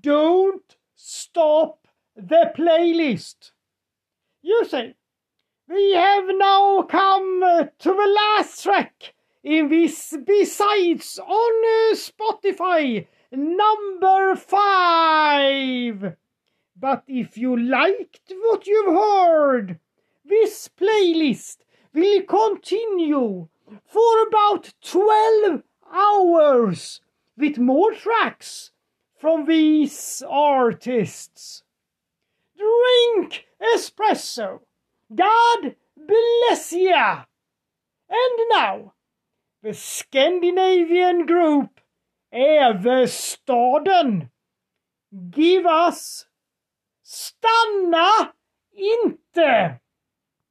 don't stop the playlist. You see, we have now come to the last track in this besides on uh, Spotify number five. But if you liked what you've heard, this playlist will continue for about 12 hours with more tracks from these artists. Drink espresso. God bless ya. And now, the Scandinavian group Everstaden give us Stanna inte!